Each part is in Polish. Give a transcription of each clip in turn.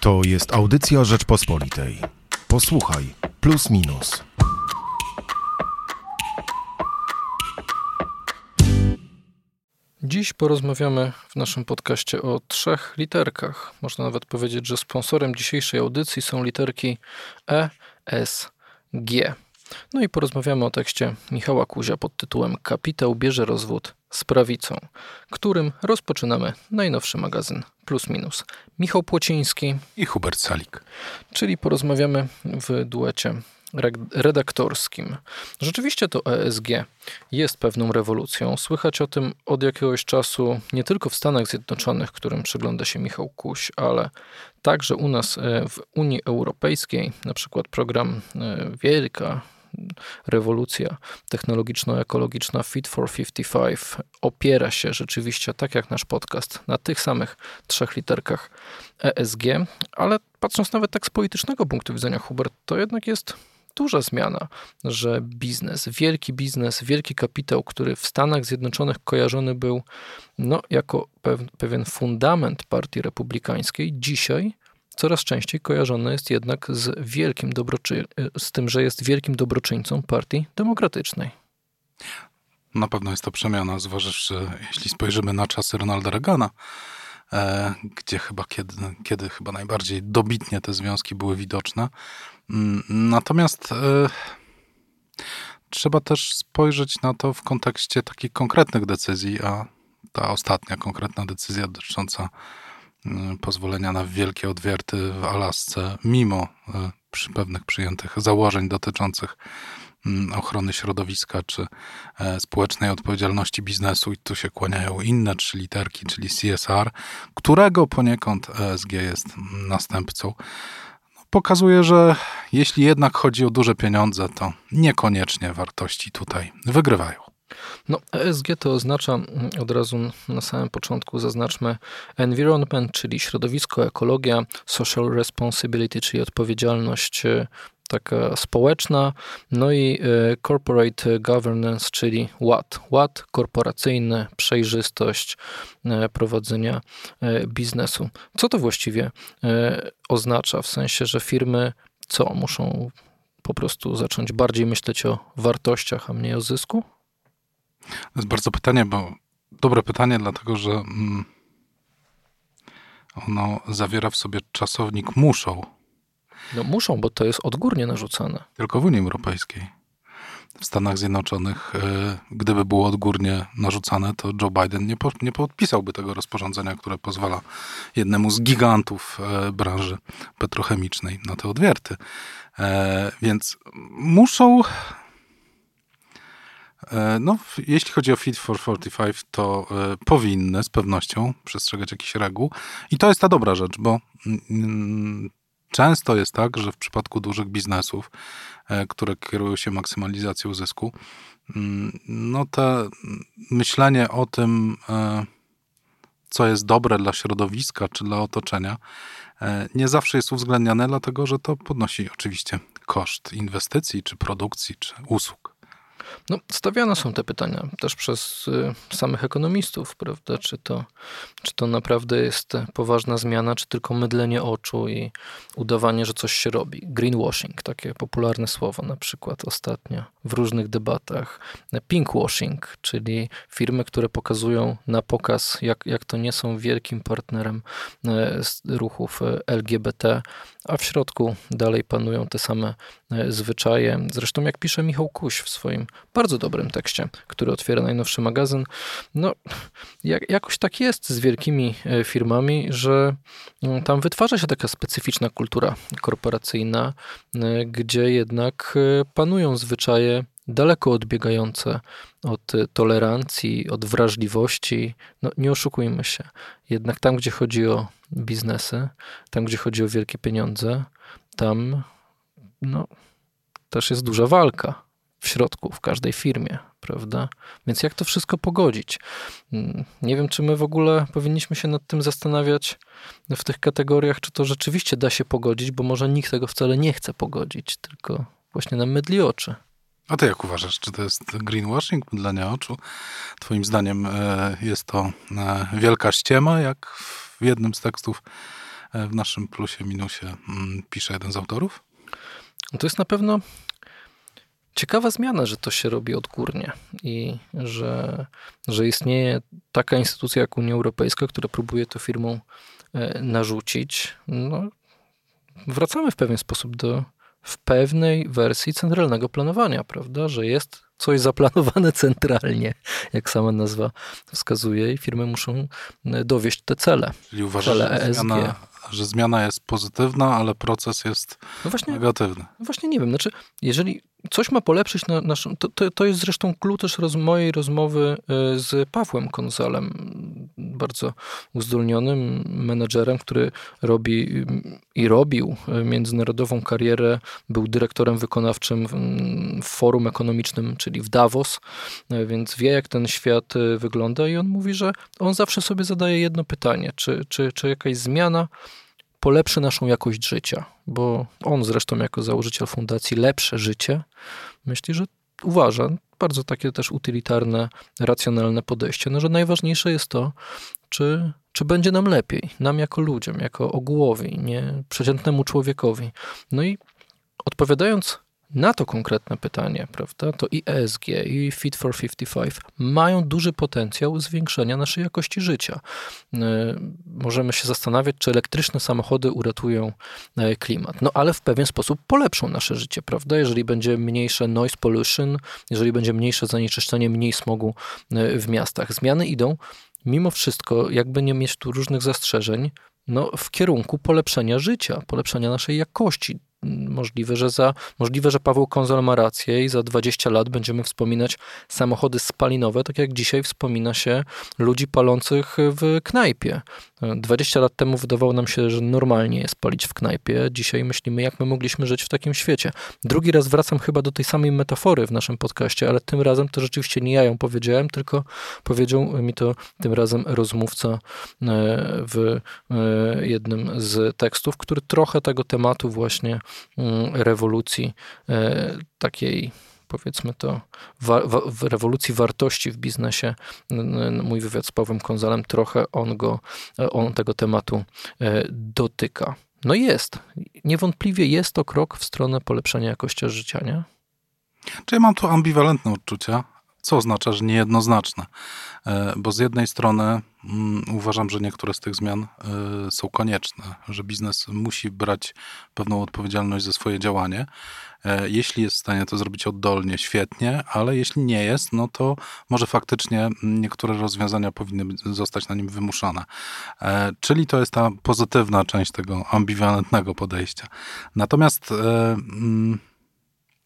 To jest audycja Rzeczpospolitej. Posłuchaj, plus minus. Dziś porozmawiamy w naszym podcaście o trzech literkach. Można nawet powiedzieć, że sponsorem dzisiejszej audycji są literki E, S, G. No i porozmawiamy o tekście Michała Kuzia pod tytułem Kapitał bierze rozwód z prawicą, którym rozpoczynamy najnowszy magazyn Plus Minus. Michał Płociński i Hubert Salik. Czyli porozmawiamy w duecie redaktorskim. Rzeczywiście to ESG jest pewną rewolucją. Słychać o tym od jakiegoś czasu nie tylko w Stanach Zjednoczonych, którym przygląda się Michał Kuś, ale także u nas e, w Unii Europejskiej, na przykład program e, Wielka rewolucja technologiczno-ekologiczna Fit for 55 opiera się rzeczywiście, tak jak nasz podcast, na tych samych trzech literkach ESG, ale patrząc nawet tak z politycznego punktu widzenia, Hubert, to jednak jest duża zmiana, że biznes, wielki biznes, wielki kapitał, który w Stanach Zjednoczonych kojarzony był no, jako pewien fundament partii republikańskiej, dzisiaj coraz częściej kojarzony jest jednak z wielkim dobroczy- z tym, że jest wielkim dobroczyńcą partii demokratycznej. Na pewno jest to przemiana, zważywszy, jeśli spojrzymy na czasy Ronalda Reagana, e, gdzie chyba kiedy, kiedy chyba najbardziej dobitnie te związki były widoczne. Mm, natomiast e, trzeba też spojrzeć na to w kontekście takich konkretnych decyzji, a ta ostatnia konkretna decyzja dotycząca pozwolenia na wielkie odwierty w Alasce, mimo y, przy pewnych przyjętych założeń dotyczących mm, ochrony środowiska czy e, społecznej odpowiedzialności biznesu i tu się kłaniają inne trzy literki, czyli CSR, którego poniekąd ESG jest następcą. No, pokazuje, że jeśli jednak chodzi o duże pieniądze, to niekoniecznie wartości tutaj wygrywają. No, ESG to oznacza mm, od razu na samym początku zaznaczmy environment, czyli środowisko, ekologia, social responsibility, czyli odpowiedzialność e, taka społeczna, no i e, corporate governance, czyli ład. Ład korporacyjny, przejrzystość e, prowadzenia biznesu. Co to właściwie oznacza? W sensie, że firmy co muszą po prostu zacząć bardziej myśleć o wartościach, a mniej o zysku? To jest bardzo pytanie, bo dobre pytanie, dlatego że mm, ono zawiera w sobie czasownik muszą. No muszą, bo to jest odgórnie narzucane. Tylko w Unii Europejskiej. W Stanach Zjednoczonych, e, gdyby było odgórnie narzucane, to Joe Biden nie, po, nie podpisałby tego rozporządzenia, które pozwala jednemu z gigantów e, branży petrochemicznej na te odwierty. E, więc muszą no, jeśli chodzi o Fit for 45, to e, powinny z pewnością przestrzegać jakichś reguł. I to jest ta dobra rzecz, bo mm, często jest tak, że w przypadku dużych biznesów, e, które kierują się maksymalizacją zysku, mm, no to myślenie o tym, co jest dobre dla środowiska czy dla otoczenia, nie zawsze jest uwzględniane, dlatego że to podnosi oczywiście koszt inwestycji, czy produkcji, czy usług. No, stawiane są te pytania też przez y, samych ekonomistów, prawda? Czy to, czy to naprawdę jest poważna zmiana, czy tylko mydlenie oczu i udawanie, że coś się robi. Greenwashing, takie popularne słowo na przykład ostatnio w różnych debatach. Pinkwashing, czyli firmy, które pokazują na pokaz, jak, jak to nie są wielkim partnerem e, ruchów e, LGBT, a w środku dalej panują te same zwyczaje. Zresztą, jak pisze Michał Kuś w swoim bardzo dobrym tekście, który otwiera najnowszy magazyn, no jak, jakoś tak jest z wielkimi e, firmami, że mm, tam wytwarza się taka specyficzna kultura korporacyjna, e, gdzie jednak panują zwyczaje daleko odbiegające od tolerancji, od wrażliwości. No, nie oszukujmy się. Jednak tam, gdzie chodzi o biznesy, tam, gdzie chodzi o wielkie pieniądze, tam no, też jest duża walka w środku, w każdej firmie, prawda? Więc jak to wszystko pogodzić? Mm, nie wiem, czy my w ogóle powinniśmy się nad tym zastanawiać w tych kategoriach, czy to rzeczywiście da się pogodzić, bo może nikt tego wcale nie chce pogodzić, tylko właśnie nam mydli oczy. A ty jak uważasz, czy to jest greenwashing, mydlenie oczu? Twoim zdaniem e, jest to e, wielka ściema, jak w jednym z tekstów w naszym plusie, minusie mm, pisze jeden z autorów? To jest na pewno ciekawa zmiana, że to się robi odgórnie i że, że istnieje taka instytucja jak Unia Europejska, która próbuje to firmom e, narzucić. No, wracamy w pewien sposób do w pewnej wersji centralnego planowania, prawda, że jest coś zaplanowane centralnie, jak sama nazwa wskazuje, i firmy muszą e, dowieść te cele. Czyli uważasz, cele że. Zmiana, że zmiana jest pozytywna, ale proces jest no właśnie, negatywny. No właśnie nie wiem. Znaczy, jeżeli coś ma polepszyć na naszą. To, to, to, jest zresztą klucz też roz, mojej rozmowy e, z Pawłem Konzalem, bardzo uzdolnionym menedżerem, który robi i robił e, międzynarodową karierę. Był dyrektorem wykonawczym w forum ekonomicznym, czyli w Davos, e, więc wie, jak ten świat wygląda, i on mówi, że on zawsze sobie zadaje jedno pytanie: czy, czy, czy jakaś zmiana polepszy naszą jakość życia, bo on zresztą jako założyciel fundacji Lepsze Życie myśli, że uważa, bardzo takie też utylitarne, racjonalne podejście, no, że najważniejsze jest to, czy, czy będzie nam lepiej, nam jako ludziom, jako ogółowi, nie przeciętnemu człowiekowi. No i odpowiadając na to konkretne pytanie, prawda, to i ESG, i Fit for 55 mają duży potencjał zwiększenia naszej jakości życia. E, możemy się zastanawiać, czy elektryczne samochody uratują e, klimat, no ale w pewien sposób polepszą nasze życie, prawda? Jeżeli będzie mniejsze noise pollution, jeżeli będzie mniejsze zanieczyszczenie, mniej smogu e, w miastach. Zmiany idą mimo wszystko, jakby nie mieć tu różnych zastrzeżeń, no, w kierunku polepszenia życia, polepszenia naszej jakości możliwe, że za, możliwe, że Paweł Konzol ma rację i za 20 lat będziemy wspominać samochody spalinowe, tak jak dzisiaj wspomina się ludzi palących w knajpie. 20 lat temu wydawało nam się, że normalnie jest palić w knajpie. Dzisiaj myślimy, jak my mogliśmy żyć w takim świecie. Drugi raz wracam chyba do tej samej metafory w naszym podcaście, ale tym razem to rzeczywiście nie ja ją powiedziałem, tylko powiedział mi to tym razem rozmówca e, w e, jednym z tekstów, który trochę tego tematu właśnie rewolucji e, takiej powiedzmy to, rewolucji wartości w biznesie, mój wywiad z Pawłem Konzalem, trochę on, go, on tego tematu e, dotyka. No jest, niewątpliwie jest to krok w stronę polepszenia jakości życia, nie? Czy ja mam tu ambiwalentne odczucia, co oznacza, że niejednoznaczne. E, bo z jednej strony mm, uważam, że niektóre z tych zmian e, są konieczne, że biznes musi brać pewną odpowiedzialność za swoje działanie. E, jeśli jest w stanie to zrobić oddolnie, świetnie, ale jeśli nie jest, no to może faktycznie niektóre rozwiązania powinny zostać na nim wymuszone. Czyli to jest ta pozytywna część tego ambiwalentnego podejścia. Natomiast mm,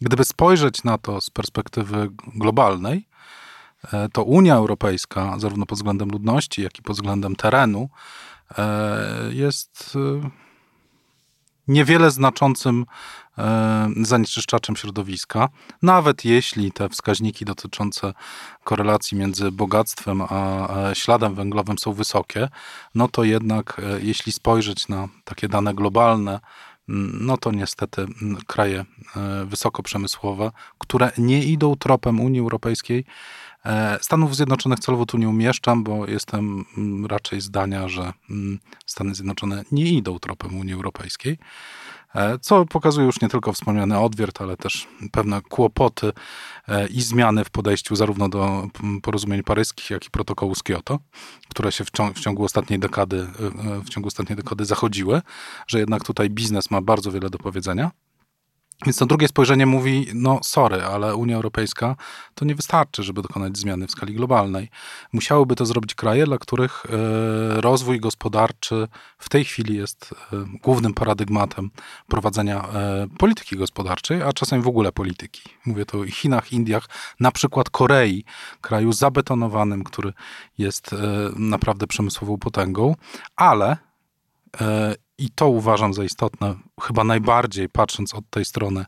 Gdyby spojrzeć na to z perspektywy globalnej, e, to Unia Europejska, zarówno pod względem ludności, jak i pod względem terenu, e, jest e, niewiele znaczącym zanieczyszczaczem środowiska, nawet jeśli te wskaźniki dotyczące korelacji między bogactwem a śladem węglowym są wysokie, no to jednak jeśli spojrzeć na takie dane globalne, no to niestety kraje e, wysokoprzemysłowe, które nie idą tropem Unii Europejskiej. E, Stanów Zjednoczonych celowo tu nie umieszczam, bo jestem mm, raczej zdania, że mm, Stany Zjednoczone nie idą tropem Unii Europejskiej. E, co pokazuje już nie tylko wspomniany odwiert, ale też pewne kłopoty e, i zmiany w podejściu zarówno do porozumień paryskich, jak i protokołu z Kyoto, które się w ciągu, w ciągu ostatniej dekady, w ciągu ostatniej dekady zachodziły, że jednak tutaj biznes ma bardzo wiele do powiedzenia. Więc to drugie spojrzenie mówi, no sorry, ale Unia Europejska to nie wystarczy, żeby dokonać zmiany w skali globalnej. Musiałyby to zrobić kraje, dla których e, rozwój gospodarczy w tej chwili jest e, głównym paradygmatem prowadzenia e, polityki gospodarczej, a czasem w ogóle polityki. Mówię tu o Chinach, Indiach, na przykład Korei, kraju zabetonowanym, który jest naprawdę przemysłową potęgą, ale i to uważam za istotne, chyba najbardziej patrząc od tej strony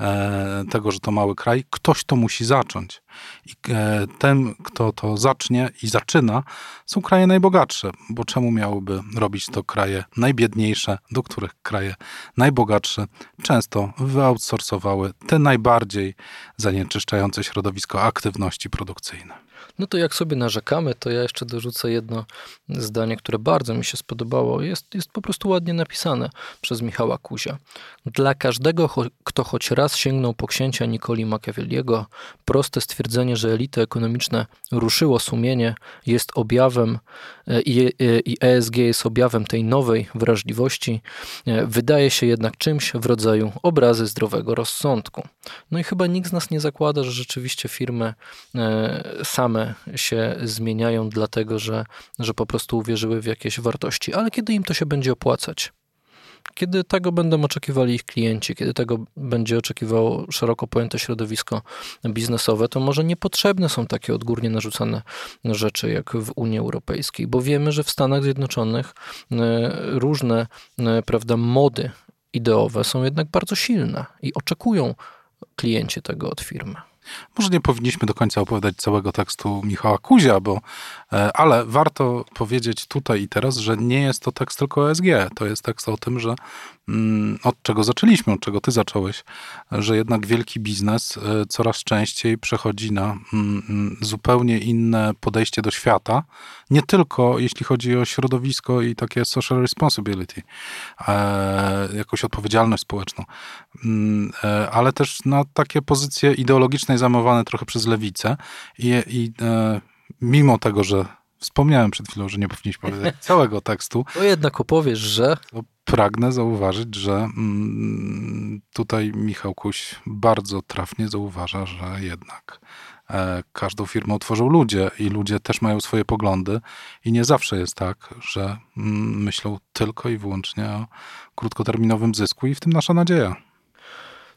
e, tego, że to mały kraj, ktoś to musi zacząć. I e, ten, kto to zacznie i zaczyna, są kraje najbogatsze, bo czemu miałyby robić to kraje najbiedniejsze, do których kraje najbogatsze często wyoutsourcowały te najbardziej zanieczyszczające środowisko aktywności produkcyjne. No to jak sobie narzekamy, to ja jeszcze dorzucę jedno zdanie, które bardzo mi się spodobało. Jest, jest po prostu ładnie napisane przez Michała Kuzia. Dla każdego, kto choć raz sięgnął po księcia Nikoli Machiavelliego, proste stwierdzenie, że elity ekonomiczne ruszyło sumienie, jest objawem i, e, i ESG jest objawem tej nowej wrażliwości, e, wydaje się jednak czymś w rodzaju obrazy zdrowego rozsądku. No i chyba nikt z nas nie zakłada, że rzeczywiście firmy same się zmieniają, dlatego że, że po prostu uwierzyły w jakieś wartości, ale kiedy im to się będzie opłacać? Kiedy tego będą oczekiwali ich klienci, kiedy tego będzie oczekiwało szeroko pojęte środowisko biznesowe, to może niepotrzebne są takie odgórnie narzucane rzeczy jak w Unii Europejskiej, bo wiemy, że w Stanach Zjednoczonych e, różne e, prawda, mody ideowe są jednak bardzo silne i oczekują klienci tego od firmy. Może nie powinniśmy do końca opowiadać całego tekstu Michała Kuzia, bo, e, ale warto powiedzieć tutaj i teraz, że nie jest to tekst tylko ESG. To jest tekst o tym, że mm, od czego zaczęliśmy, od czego ty zacząłeś, że jednak wielki biznes e, coraz częściej przechodzi na mm, mm, zupełnie inne podejście do świata, nie tylko jeśli chodzi o środowisko i takie social responsibility, e, jakąś odpowiedzialność społeczną, ale też na takie pozycje ideologiczne zamowane trochę przez lewicę i, i e, mimo tego, że wspomniałem przed chwilą, że nie powinniśmy powiedzieć całego tekstu. To jednak opowiesz, że... Pragnę zauważyć, że mm, tutaj Michał Kuś bardzo trafnie zauważa, że jednak e, każdą firmę utworzą ludzie i ludzie też mają swoje poglądy i nie zawsze jest tak, że mm, myślą tylko i wyłącznie o krótkoterminowym zysku i w tym nasza nadzieja.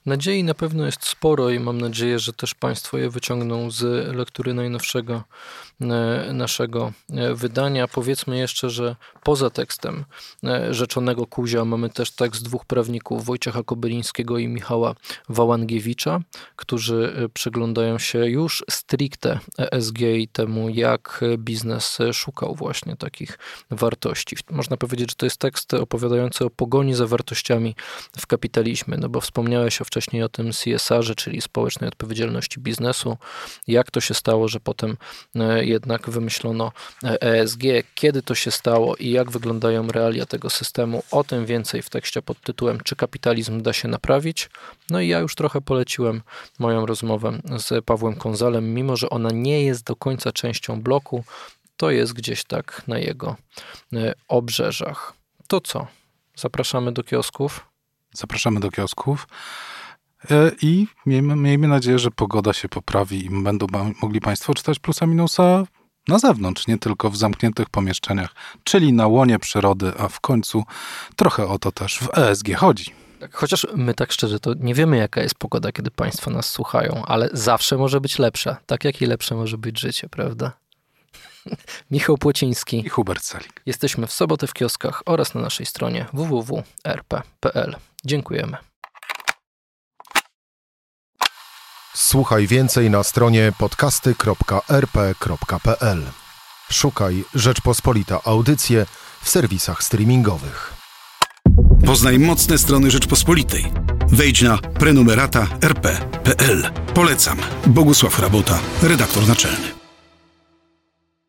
Nadziei na pewno jest sporo i mam nadzieję, że też Państwo je wyciągną z lektury najnowszego e, naszego e, wydania. Powiedzmy jeszcze, że poza tekstem e, rzeczonego Kuzia mamy też tekst dwóch prawników, Wojciecha Kobylińskiego i Michała Wałangiewicza, którzy przyglądają się już stricte ESG i temu, jak biznes szukał właśnie takich wartości. Można powiedzieć, że to jest tekst opowiadający o pogoni za wartościami w kapitalizmie, no bo wspomniałeś o wcześniej o tym CSR, czyli społecznej odpowiedzialności biznesu. Jak to się stało, że potem e, jednak wymyślono ESG, kiedy to się stało i jak wyglądają realia tego systemu. O tym więcej w tekście pod tytułem Czy kapitalizm da się naprawić? No i ja już trochę poleciłem moją rozmowę z Pawłem Konzalem, mimo że ona nie jest do końca częścią bloku, to jest gdzieś tak na jego e, obrzeżach. To co? Zapraszamy do kiosków. Zapraszamy do kiosków. E, I miejmy, miejmy nadzieję, że pogoda się poprawi i będą mogli Państwo czytać plusa minusa na zewnątrz, nie tylko w zamkniętych pomieszczeniach, czyli na łonie przyrody, a w końcu trochę o to też w ESG chodzi. Tak, chociaż my tak szczerze to nie wiemy, jaka jest pogoda, kiedy Państwo nas słuchają, ale zawsze może być lepsza, tak jak i lepsze może być życie, prawda? Michał Płociński i Hubert Salik. Jesteśmy w sobotę w kioskach oraz na naszej stronie www.rp.pl. Dziękujemy. Słuchaj więcej na stronie podcasty.rp.pl. Szukaj Rzeczpospolita Audycje w serwisach streamingowych. Poznaj mocne strony Rzeczpospolitej. Wejdź na prenumerata rp.pl. Polecam. Bogusław Rabota, redaktor naczelny.